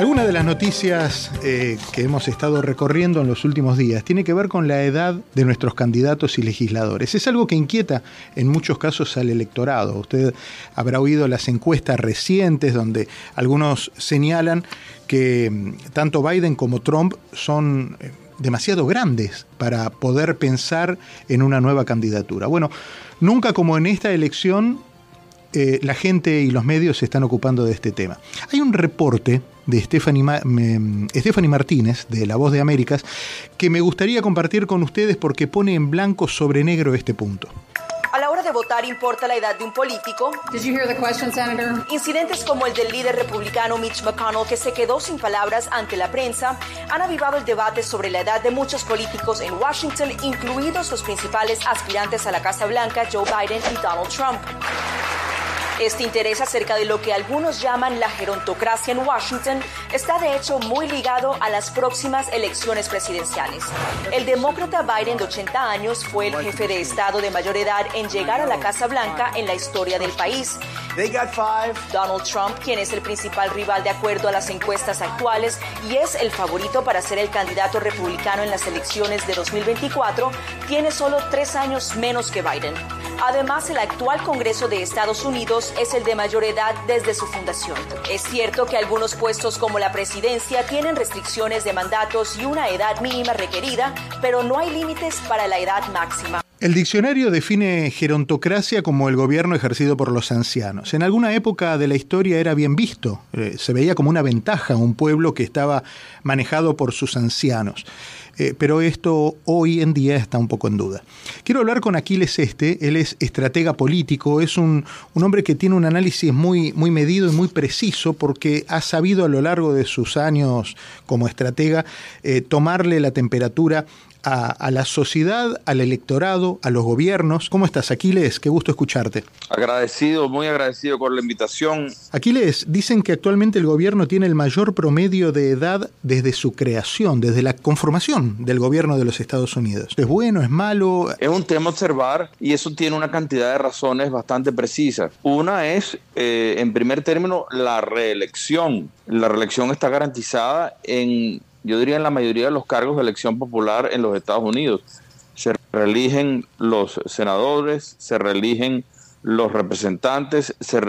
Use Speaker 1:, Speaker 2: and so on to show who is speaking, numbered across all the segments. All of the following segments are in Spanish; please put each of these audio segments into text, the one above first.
Speaker 1: Alguna de las noticias eh, que hemos estado recorriendo en los últimos días tiene que ver con la edad de nuestros candidatos y legisladores. Es algo que inquieta en muchos casos al electorado. Usted habrá oído las encuestas recientes donde algunos señalan que mm, tanto Biden como Trump son eh, demasiado grandes para poder pensar en una nueva candidatura. Bueno, nunca como en esta elección eh, la gente y los medios se están ocupando de este tema. Hay un reporte de Stephanie, Martínez, de La Voz de Américas, que me gustaría compartir con ustedes porque pone en blanco sobre negro este punto.
Speaker 2: A la hora de votar importa la edad de un político. Incidentes como el del líder republicano Mitch McConnell que se quedó sin palabras ante la prensa han avivado el debate sobre la edad de muchos políticos en Washington, incluidos los principales aspirantes a la Casa Blanca, Joe Biden y Donald Trump. Este interés acerca de lo que algunos llaman la gerontocracia en Washington está de hecho muy ligado a las próximas elecciones presidenciales. El demócrata Biden de 80 años fue el jefe de Estado de mayor edad en llegar a la Casa Blanca en la historia del país. Donald Trump, quien es el principal rival de acuerdo a las encuestas actuales y es el favorito para ser el candidato republicano en las elecciones de 2024, tiene solo tres años menos que Biden. Además, el actual Congreso de Estados Unidos es el de mayor edad desde su fundación. Es cierto que algunos puestos como la presidencia tienen restricciones de mandatos y una edad mínima requerida, pero no hay límites para la edad máxima.
Speaker 1: El diccionario define gerontocracia como el gobierno ejercido por los ancianos. En alguna época de la historia era bien visto, eh, se veía como una ventaja un pueblo que estaba manejado por sus ancianos. Eh, pero esto hoy en día está un poco en duda. Quiero hablar con Aquiles Este, él es estratega político, es un, hombre que tiene un análisis muy, muy medido y muy preciso porque ha sabido a lo largo de sus años como estratega eh, tomarle la temperatura a, la sociedad, al electorado, a los gobiernos. ¿Cómo estás, Aquiles? Qué gusto escucharte.
Speaker 3: Agradecido, muy agradecido por la invitación.
Speaker 1: Aquiles, dicen que actualmente el gobierno tiene el mayor promedio de edad desde su creación, desde la conformación del gobierno de los Estados Unidos. ¿Es bueno, es malo?
Speaker 3: Es un tema observar y eso tiene una cantidad de razones bastante precisas. Una es, eh, en primer término, la reelección. La reelección está garantizada en yo diría en la mayoría de los cargos de elección popular en los Estados Unidos. Se reeligen los senadores, se reeligen los representantes, se,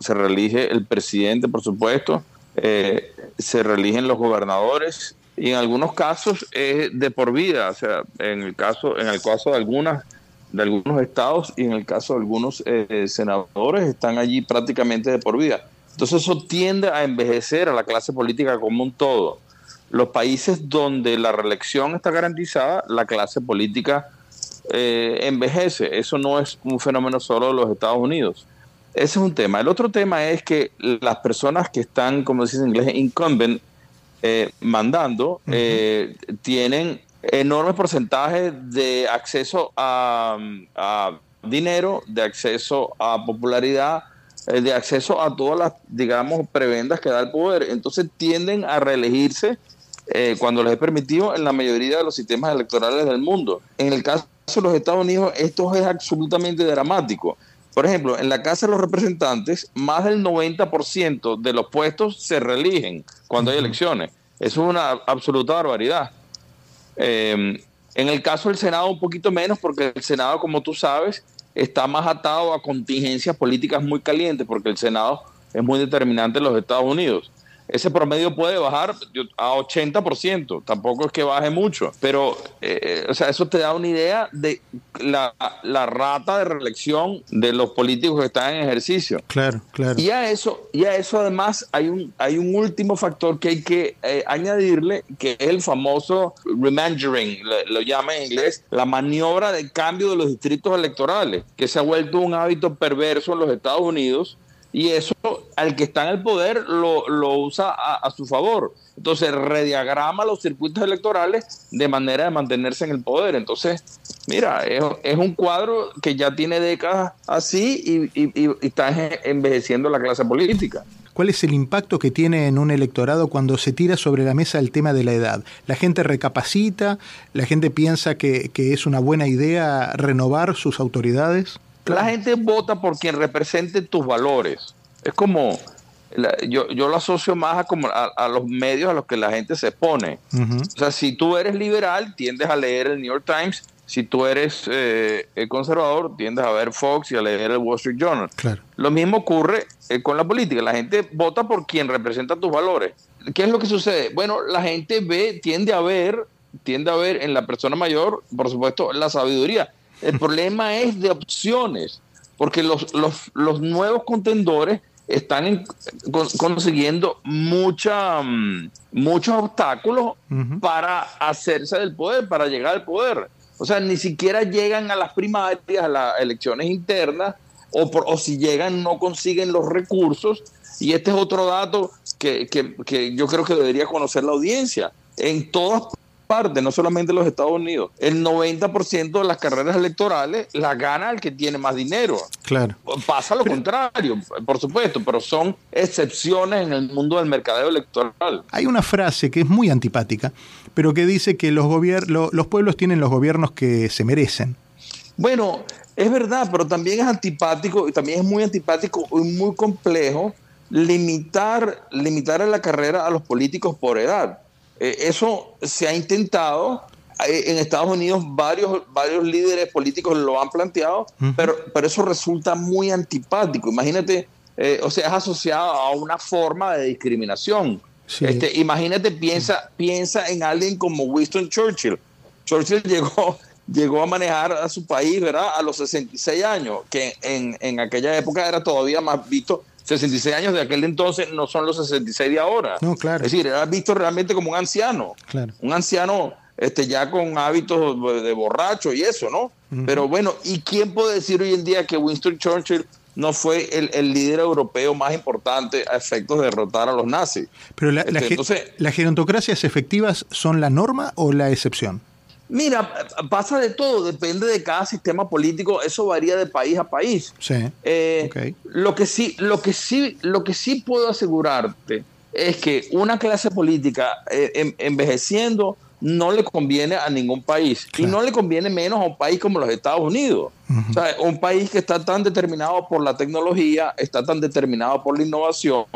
Speaker 3: se reelige el presidente, por supuesto, eh, se reeligen los gobernadores y en algunos casos es de por vida, o sea, en el caso, en el caso de algunas de algunos estados y en el caso de algunos eh, senadores están allí prácticamente de por vida. Entonces eso tiende a envejecer a la clase política como un todo los países donde la reelección está garantizada, la clase política eh, envejece. Eso no es un fenómeno solo de los Estados Unidos. Ese es un tema. El otro tema es que las personas que están, como dice en inglés, incumbent, eh, mandando, eh, tienen enormes porcentajes de acceso a, a, dinero, de acceso a popularidad, de acceso a todas las, digamos, prebendas que da el poder. Entonces tienden a reelegirse eh, cuando les he permitido en la mayoría de los sistemas electorales del mundo. En el caso de los Estados Unidos, esto es absolutamente dramático. Por ejemplo, en la Casa de los Representantes, más del 90% de los puestos se reeligen cuando hay elecciones. Eso es una absoluta barbaridad. Eh, en el caso del Senado, un poquito menos, porque el Senado, como tú sabes, está más atado a contingencias políticas muy calientes, porque el Senado es muy determinante en los Estados Unidos ese promedio puede bajar a 80%, tampoco es que baje mucho, pero eh, o sea, eso te da una idea de la, rata de reelección de los políticos que están en ejercicio.
Speaker 1: Claro, claro.
Speaker 3: Y a eso, y a eso además hay un, hay un último factor que hay que eh, añadirle, que es el famoso remandering, lo, lo llama en inglés, la maniobra de cambio de los distritos electorales, que se ha vuelto un hábito perverso en los Estados Unidos y eso al que está en el poder lo, usa a, su favor. Entonces rediagrama los circuitos electorales de manera de mantenerse en el poder. Entonces, mira, es, un cuadro que ya tiene décadas así y, está envejeciendo la clase política.
Speaker 1: ¿Cuál es el impacto que tiene en un electorado cuando se tira sobre la mesa el tema de la edad? ¿La gente recapacita? ¿La gente piensa que es una buena idea renovar sus autoridades?
Speaker 3: La gente vota por quien represente tus valores. Es como, yo, yo lo asocio más a, como a, los medios a los que la gente se pone. O sea, si tú eres liberal, tiendes a leer el New York Times. Si tú eres eh, conservador, tiendes a ver Fox y a leer el Wall Street Journal. Lo mismo ocurre eh, con la política. La gente vota por quien representa tus valores. ¿Qué es lo que sucede? Bueno, la gente ve, tiende a ver, tiende a ver en la persona mayor, por supuesto, la sabiduría. El problema es de opciones, porque los, los, los nuevos contendores están consiguiendo mucha, mm, muchos obstáculos para hacerse del poder, para llegar al poder. O sea, ni siquiera llegan a las primarias, a las elecciones internas, o, por, o si llegan no consiguen los recursos. Y este es otro dato que, que, que yo creo que debería conocer la audiencia. En todas parte, no solamente los Estados Unidos. El 90% de las carreras electorales las gana el que tiene más dinero.
Speaker 1: Claro.
Speaker 3: Pasa lo contrario, por supuesto, pero son excepciones en el mundo del mercadeo electoral.
Speaker 1: Hay una frase que es muy antipática, pero que dice que los, los pueblos tienen los gobiernos que se merecen.
Speaker 3: Bueno, es verdad, pero también es antipático y también es muy antipático y muy complejo limitar, limitar la carrera a los políticos por edad. Eh, eso se ha intentado. Eh, en Estados Unidos varios, varios líderes políticos lo han planteado, pero, pero eso resulta muy antipático. Imagínate, eh, o sea, es asociado a una forma de discriminación. Este, imagínate, piensa, piensa en alguien como Winston Churchill. Churchill llegó, llegó a manejar a su país, ¿verdad? A los 66 años, que en, en aquella época era todavía más visto 66 años de aquel entonces no son los 66 de ahora.
Speaker 1: No, claro.
Speaker 3: Es decir, era visto realmente como un anciano.
Speaker 1: Claro.
Speaker 3: Un anciano este, ya con hábitos de borracho y eso, ¿no? Pero bueno, ¿y quién puede decir hoy en día que Winston Churchill no fue el, líder europeo más importante a efectos de derrotar a los nazis?
Speaker 1: Pero la, este, ¿las gerontocracias efectivas son la norma o la excepción?
Speaker 3: Mira, pasa de todo, depende de cada sistema político, eso varía de país a país.
Speaker 1: Sí.
Speaker 3: Eh, lo que sí, lo que sí, lo que sí puedo asegurarte es que una clase política eh, envejeciendo no le conviene a ningún país y no le conviene menos a un país como los Estados Unidos. o sea, un país que está tan determinado por la tecnología, está tan determinado por la innovación,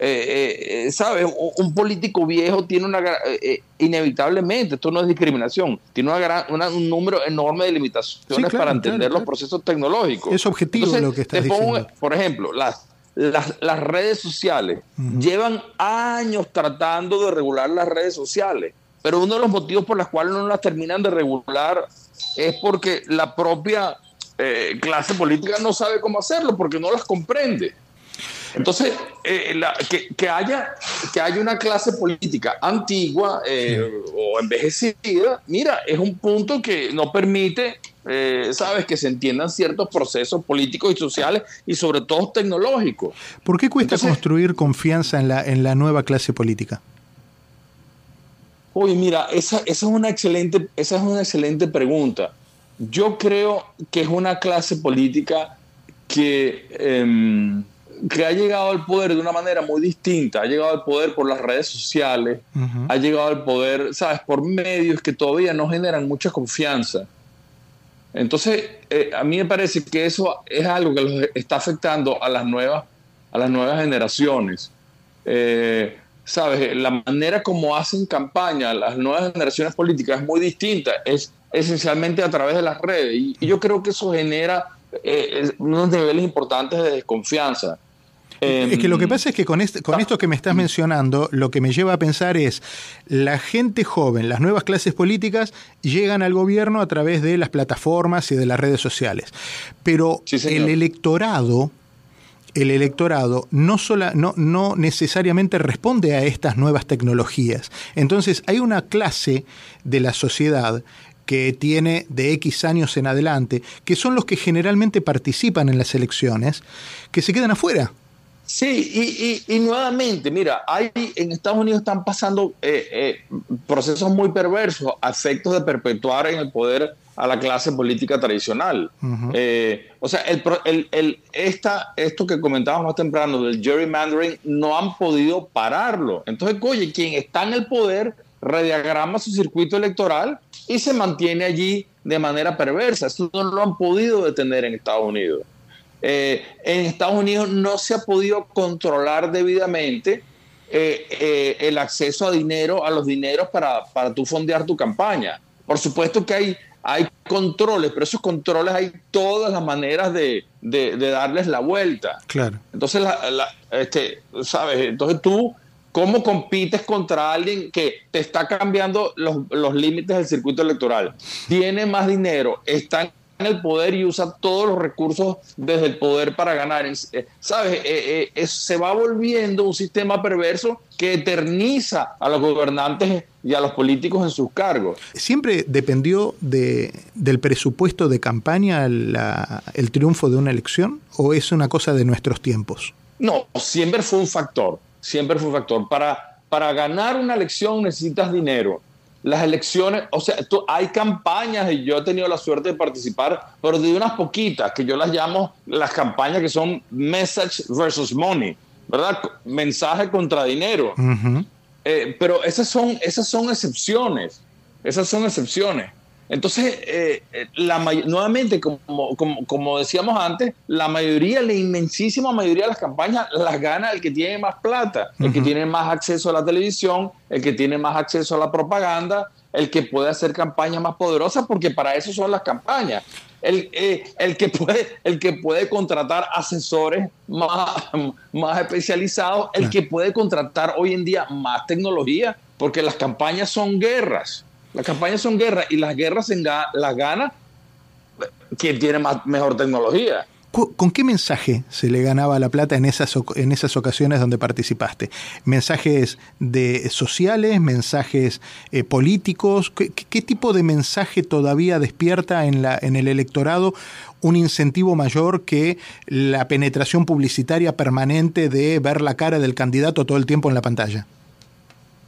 Speaker 3: eh, eh, ¿sabes? Un, político viejo tiene una, eh, inevitablemente, esto no es discriminación, tiene una un número enorme de limitaciones para entender los procesos tecnológicos.
Speaker 1: Es objetivo lo que estás diciendo.
Speaker 3: Por ejemplo, las, las, redes sociales llevan años tratando de regular las redes sociales, pero uno de los motivos por los cuales no las terminan de regular es porque la propia clase política no sabe cómo hacerlo, porque no las comprende. Entonces, eh, que, haya, que haya una clase política antigua eh, o envejecida, mira, es un punto que no permite, eh, sabes, que se entiendan ciertos procesos políticos y sociales y sobre todo tecnológicos.
Speaker 1: ¿Por qué cuesta construir confianza en la, en la nueva clase política?
Speaker 3: Oye, mira, esa, esa, es una excelente, esa es una excelente pregunta. Yo creo que es una clase política que... Que ha llegado al poder de una manera muy distinta, ha llegado al poder por las redes sociales, ha llegado al poder, ¿sabes?, por medios que todavía no generan mucha confianza. Entonces, eh, a mí me parece que eso es algo que los está afectando a las nuevas, a las nuevas generaciones. Eh, ¿Sabes? La manera como hacen campaña las nuevas generaciones políticas es muy distinta, es esencialmente a través de las redes. Y, yo creo que eso genera eh, unos niveles importantes de desconfianza
Speaker 1: es que lo que em, pasa es que con, este, con esto que me estás mencionando, lo que me lleva a pensar es, la gente joven, las nuevas clases políticas, llegan al gobierno a través de las plataformas y de las redes sociales. Pero el electorado, el electorado no, sola, no, no necesariamente responde a estas nuevas tecnologías. Entonces hay una clase de la sociedad que tiene de X años en adelante, que son los que generalmente participan en las elecciones, que se quedan afuera.
Speaker 3: Sí, y, nuevamente, mira, hay, en Estados Unidos están pasando eh, eh, procesos muy perversos a efectos de perpetuar en el poder a la clase política tradicional. Eh, o sea, el, el, esta, esto que comentábamos más temprano del gerrymandering no han podido pararlo. Entonces, oye, quien está en el poder rediagrama su circuito electoral y se mantiene allí de manera perversa. Esto no lo han podido detener en Estados Unidos. Eh, en Estados Unidos no se ha podido controlar debidamente eh, eh, el acceso a dinero, a los dineros para, para tú fondear tu campaña. Por supuesto que hay, hay controles, pero esos controles hay todas las maneras de, de, darles la vuelta.
Speaker 1: Claro.
Speaker 3: Entonces, este, ¿sabes? Entonces tú, ¿cómo compites contra alguien que te está cambiando los, los límites del circuito electoral? Tiene más dinero, está en el poder y usa todos los recursos desde el poder para ganar. Eh, ¿Sabes? Eh, eh, se va volviendo un sistema perverso que eterniza a los gobernantes y a los políticos en sus cargos.
Speaker 1: ¿Siempre dependió de, del presupuesto de campaña el triunfo de una elección o es una cosa de nuestros tiempos?
Speaker 3: No, siempre fue un factor, siempre fue un factor. Para, para ganar una elección necesitas dinero las elecciones, o sea, hay campañas y yo he tenido la suerte de participar, pero de unas poquitas, que yo las llamo las campañas que son message versus money, ¿verdad? Mensaje contra dinero. Eh, pero esas son, esas son excepciones, esas son excepciones. Entonces, eh, eh, la nuevamente, como, como, como, decíamos antes, la mayoría, la inmensísima mayoría de las campañas las gana el que tiene más plata, el que tiene más acceso a la televisión, el que tiene más acceso a la propaganda, el que puede hacer campañas más poderosas, porque para eso son las campañas. El, eh, el, que, puede, el que puede contratar asesores más, más especializados, el que puede contratar hoy en día más tecnología, porque las campañas son guerras. Las campañas son guerras y las guerras las gana quien tiene más, mejor tecnología.
Speaker 1: ¿Con qué mensaje se le ganaba la plata en esas, en esas ocasiones donde participaste? ¿Mensajes de sociales? ¿Mensajes eh, políticos? ¿Qué, tipo de mensaje todavía despierta en, la, en el electorado un incentivo mayor que la penetración publicitaria permanente de ver la cara del candidato todo el tiempo en la pantalla?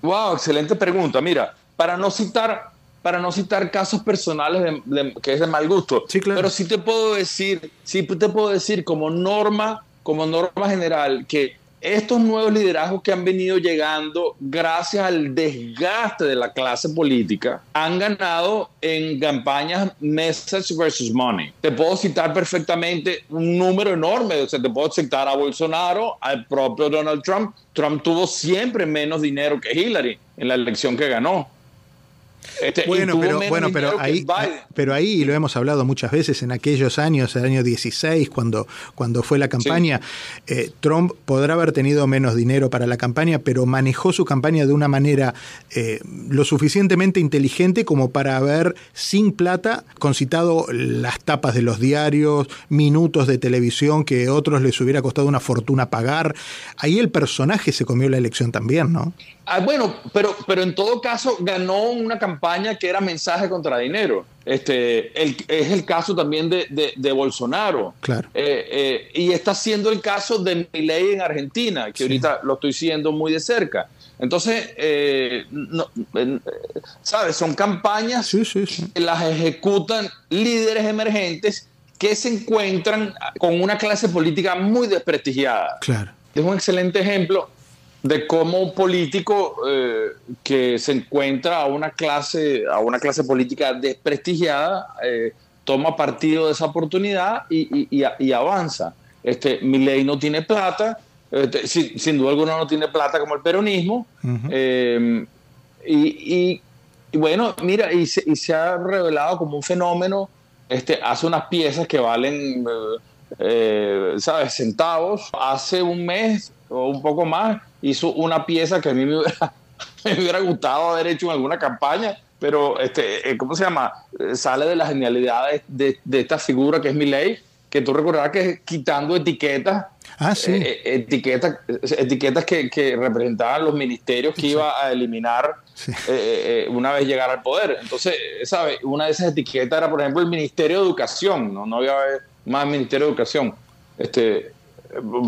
Speaker 3: Wow, excelente pregunta. Mira, para no citar, para no citar casos personales que es de mal gusto. Pero sí te puedo decir, sí te puedo decir como norma, como norma general, que estos nuevos liderazgos que han venido llegando gracias al desgaste de la clase política han ganado en campañas message versus money. Te puedo citar perfectamente un número enorme, o sea, te puedo citar a Bolsonaro, al propio Donald Trump. Trump tuvo siempre menos dinero que Hillary en la elección que ganó.
Speaker 1: Este, bueno, pero, bueno pero, ahí, pero ahí lo hemos hablado muchas veces en aquellos años, el año 16, cuando, cuando fue la campaña, eh, Trump podrá haber tenido menos dinero para la campaña, pero manejó su campaña de una manera eh, lo suficientemente inteligente como para haber, sin plata, concitado las tapas de los diarios, minutos de televisión que otros les hubiera costado una fortuna pagar. Ahí el personaje se comió la elección también, ¿no?
Speaker 3: Ah, bueno, pero, pero en todo caso ganó una campaña que era mensaje contra dinero. Este, es el caso también de, de, Bolsonaro.
Speaker 1: Claro.
Speaker 3: Eh, eh, y está siendo el caso de Milei en Argentina, que ahorita lo estoy siguiendo muy de cerca. Entonces, eh, ¿sabes? Son campañas que las ejecutan líderes emergentes que se encuentran con una clase política muy desprestigiada.
Speaker 1: Claro.
Speaker 3: Es un excelente ejemplo de cómo un político eh, que se encuentra a una clase, a una clase política desprestigiada eh, toma partido de esa oportunidad y, avanza. Este, mi ley no tiene plata, este, sin, duda alguna no tiene plata como el peronismo. Eh, y, bueno, mira, y se, ha revelado como un fenómeno, este, hace unas piezas que valen, ¿sabes?, centavos. Hace un mes o un poco más hizo una pieza que a mí me hubiera, gustado haber hecho en alguna campaña, pero este, eh, ¿cómo se llama? Eh, sale de la genialidad de, esta figura que es mi ley, que tú recordarás que es quitando etiquetas,
Speaker 1: ah, sí.
Speaker 3: Eh, etiquetas, etiquetas que, representaban los ministerios que iba a eliminar una vez llegara al poder. Entonces, ¿sabes? Una de esas etiquetas era, por ejemplo, el Ministerio de Educación, no, no había más Ministerio de Educación. Este,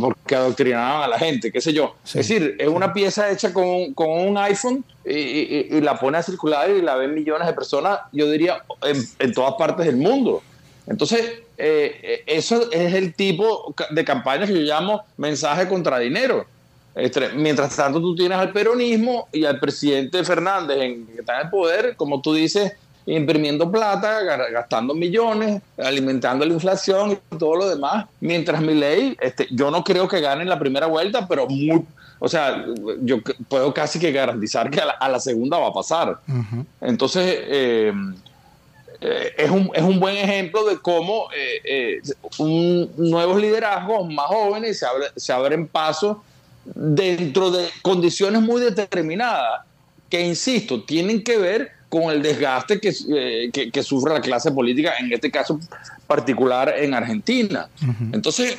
Speaker 3: porque adoctrinaban a la gente, qué sé yo. es decir, es una pieza hecha con, con un iPhone y, la pone a circular y la ven millones de personas, yo diría, en, en todas partes del mundo. Entonces, eh, eh, eso es el tipo de campaña que yo llamo mensaje contra dinero. Este, mientras tanto, tú tienes al peronismo y al presidente Fernández en, que está en el poder, como tú dices, imprimiendo plata, gastando millones, alimentando la inflación y todo lo demás. Mientras mi ley, este, yo no creo que gane en la primera vuelta, pero muy, o sea, yo puedo casi que garantizar que a la, segunda va a pasar. Entonces, eh, eh, es, un, es, un, buen ejemplo de cómo eh, un, nuevos liderazgos más jóvenes se, se abren paso dentro de condiciones muy determinadas que, insisto, tienen que ver con el desgaste que, que, sufre la clase política, en este caso particular en Argentina. Entonces,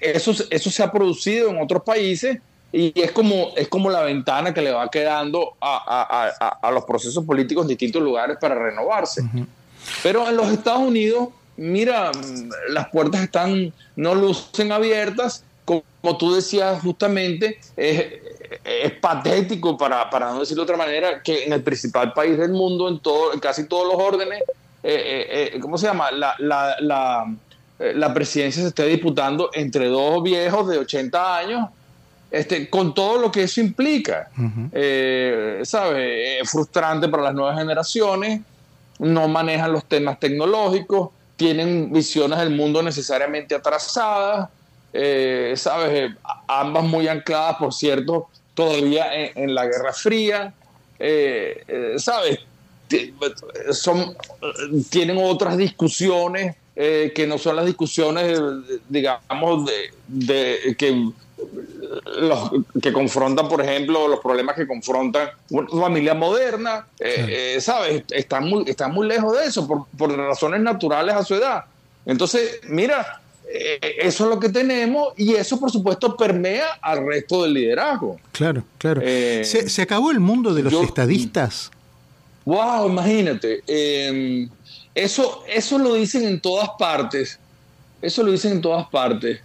Speaker 3: eso, eso se ha producido en otros países y es como, es como la ventana que le va quedando a, a, a, los procesos políticos en distintos lugares para renovarse. Pero en los Estados Unidos, mira, las puertas están, no lucen abiertas. Como tú decías justamente, es, es patético, para, para, no decirlo de otra manera, que en el principal país del mundo, en, todo, en casi todos los órdenes, eh, eh, eh, ¿cómo se llama? La, la, la, la presidencia se esté disputando entre dos viejos de 80 años este, con todo lo que eso implica. Eh, ¿Sabes? Es frustrante para las nuevas generaciones, no manejan los temas tecnológicos, tienen visiones del mundo necesariamente atrasadas, eh, ¿sabes? Ambas muy ancladas, por cierto, todavía en, la Guerra Fría, eh, ¿sabes? Son, tienen otras discusiones que no son las discusiones, digamos, de que los que confrontan, por ejemplo, los problemas que confrontan una familia moderna, eh, eh, ¿sabes? Están muy, están muy lejos de eso, por, por, razones naturales a su edad. Entonces, mira, eh, eso es lo que tenemos y eso, por supuesto, permea al resto del liderazgo.
Speaker 1: Claro, claro. ¿Se, ¿Se, acabó el mundo de los estadistas?
Speaker 3: Wow, imagínate. Em, eso, eso lo dicen en todas partes. Eso lo dicen en todas partes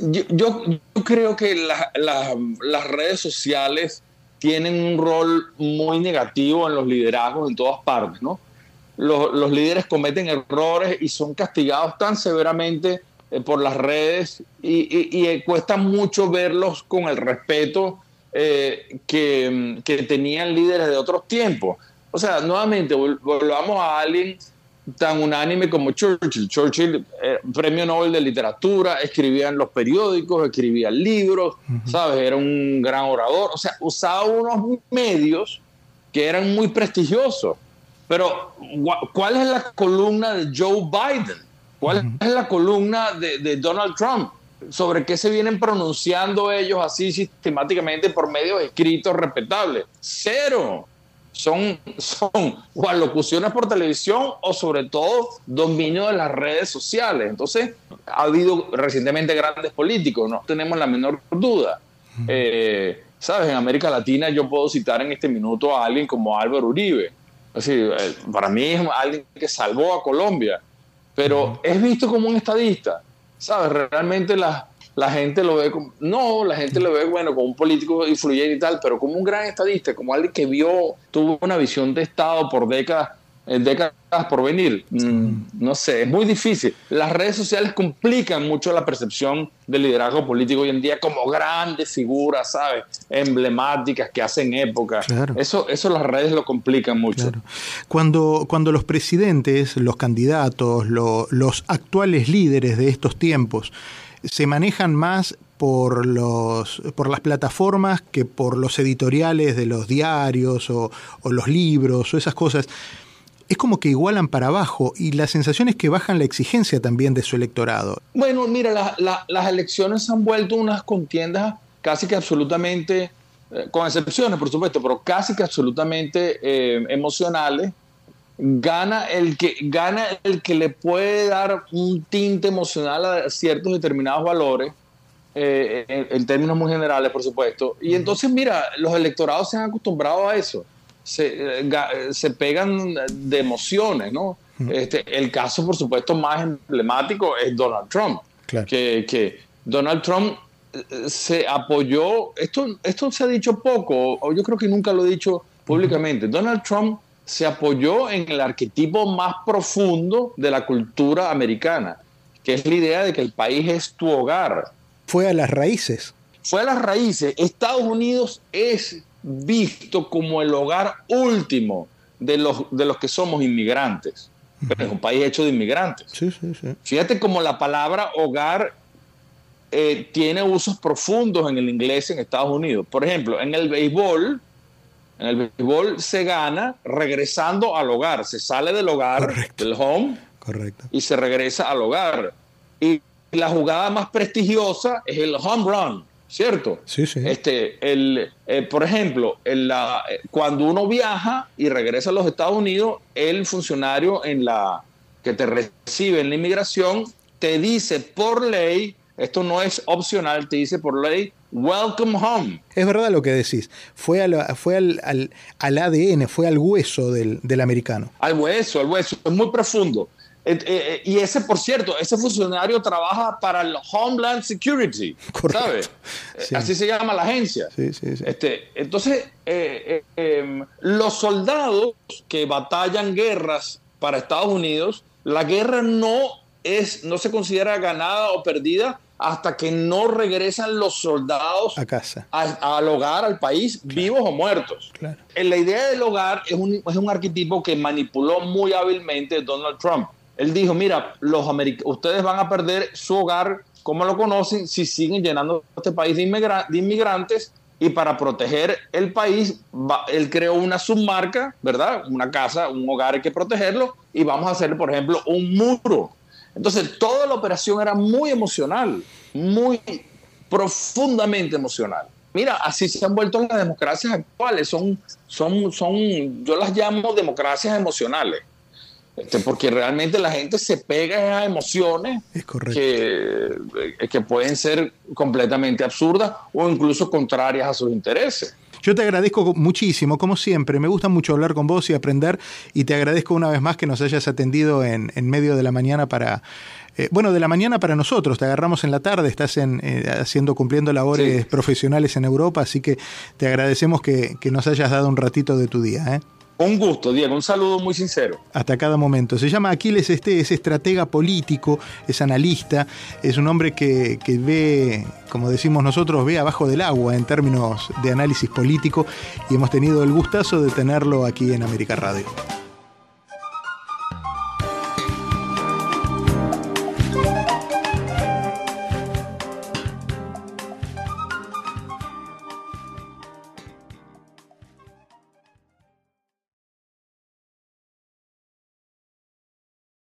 Speaker 3: yo, creo que las redes sociales tienen un rol muy negativo en los liderazgos en todas partes, ¿no? Los, líderes cometen errores y son castigados tan severamente eh, por las redes y, cuesta mucho verlos con el respeto eh, que, que, tenían líderes de otros tiempos. O sea, nuevamente, volvamos a alguien tan unánime como Churchill. Churchill, eh, premio Nobel de literatura, escribía en los periódicos, escribía libros, ¿sabes? Era un gran orador. O sea, usaba unos medios que eran muy prestigiosos. Pero, ¿cuál es la columna de Joe Biden? ¿Cuál es la columna de, de Donald Trump? sobre qué se vienen pronunciando ellos así sistemáticamente por medios escritos respetables. Cero son, son o alocuciones por televisión o sobre todo dominio de las redes sociales. Entonces, ha habido recientemente grandes políticos, no tenemos la menor duda. Eh, Sabes, en América Latina yo puedo citar en este minuto a alguien como Álvaro Uribe. Así, eh, para mí es alguien que salvó a Colombia, pero es visto como un estadista. ¿Sabes? Realmente las, la gente lo ve como, no, la gente lo ve, bueno, como un político influyente y tal, pero como un gran estadista, como alguien que vio, tuvo una visión de Estado por décadas, décadas por venir. Mm, no sé, es muy difícil. Las redes sociales complican mucho la percepción del liderazgo político hoy en día como grandes figuras, ¿sabes? Emblemáticas que hacen época. Eso, eso las redes lo complican mucho.
Speaker 1: Cuando, cuando los presidentes, los candidatos, los actuales líderes de estos tiempos, se manejan más por, los, por las plataformas que por los editoriales de los diarios o, los libros o esas cosas. Es como que igualan para abajo y la sensación es que bajan la exigencia también de su electorado.
Speaker 3: Bueno, mira, las elecciones han vuelto unas contiendas casi que absolutamente, eh, con excepciones por supuesto, pero casi que absolutamente eh, emocionales. Gana el que gana el que le puede dar un tinte emocional a ciertos determinados valores eh, en, términos muy generales por supuesto. Y entonces mira los electorados se han acostumbrado a eso se, se pegan de emociones no este, el caso por supuesto más emblemático es Donald Trump que, que Donald Trump eh, se apoyó esto esto se ha dicho poco o yo creo que nunca lo he dicho públicamente Donald Trump se apoyó en el arquetipo más profundo de la cultura americana, que es la idea de que el país es tu hogar.
Speaker 1: Fue a las raíces.
Speaker 3: Fue a las raíces. Estados Unidos es visto como el hogar último de los, de los que somos inmigrantes. es un país hecho de inmigrantes.
Speaker 1: Sí, sí, sí.
Speaker 3: Fíjate como la palabra hogar eh, tiene usos profundos en el inglés en Estados Unidos. Por ejemplo, en el béisbol, en el béisbol se gana regresando al hogar. Se sale del hogar, del home,
Speaker 1: Correcto.
Speaker 3: y se regresa al hogar. Y la jugada más prestigiosa es el home run, ¿cierto?
Speaker 1: Sí, sí.
Speaker 3: Este, el, eh, por ejemplo, la, eh, cuando uno viaja y regresa a los Estados Unidos, el funcionario en la, que te recibe en la inmigración te dice por ley, esto no es opcional, te dice por ley, welcome home.
Speaker 1: Es verdad lo que decís. Fue, fue al, al, al, ADN, fue al hueso del, del americano.
Speaker 3: Al hueso, al hueso. Es muy profundo. Eh, eh, y ese, por cierto, ese funcionario trabaja para el Homeland Security, ¿sabes? Sí. Así se llama la agencia.
Speaker 1: Sí, sí,
Speaker 3: este, entonces, eh, eh, los soldados que batallan guerras para Estados Unidos, la guerra no, es, no se considera ganada o perdida hasta que no regresan los soldados
Speaker 1: a casa,
Speaker 3: a, al hogar, al país, claro. vivos o muertos.
Speaker 1: Claro.
Speaker 3: La idea del hogar es un, es un arquetipo que manipuló muy hábilmente Donald Trump. Él dijo, mira, los ustedes van a perder su hogar como lo conocen si siguen llenando este país de, inmigra de inmigrantes y para proteger el país, va, él creó una submarca, ¿verdad? Una casa, un hogar hay que protegerlo y vamos a hacer, por ejemplo, un muro. Entonces, toda la operación era muy emocional, muy profundamente emocional. Mira, así se han vuelto las democracias actuales, son, son, son yo las llamo democracias emocionales. Este, porque realmente la gente se pega a emociones
Speaker 1: es
Speaker 3: que, que pueden ser completamente absurdas o incluso contrarias a sus intereses.
Speaker 1: Yo te agradezco muchísimo, como siempre. Me gusta mucho hablar con vos y aprender. Y te agradezco una vez más que nos hayas atendido en, en medio de la mañana para. Eh, bueno, de la mañana para nosotros. Te agarramos en la tarde, estás en, eh, haciendo, cumpliendo labores sí. profesionales en Europa. Así que te agradecemos que, que, nos hayas dado un ratito de tu día. ¿eh?
Speaker 3: Un gusto, Diego, un saludo muy sincero.
Speaker 1: Hasta cada momento. Se llama Aquiles Este, es estratega político, es analista, es un hombre que, que, ve, como decimos nosotros, ve abajo del agua en términos de análisis político y hemos tenido el gustazo de tenerlo aquí en América Radio.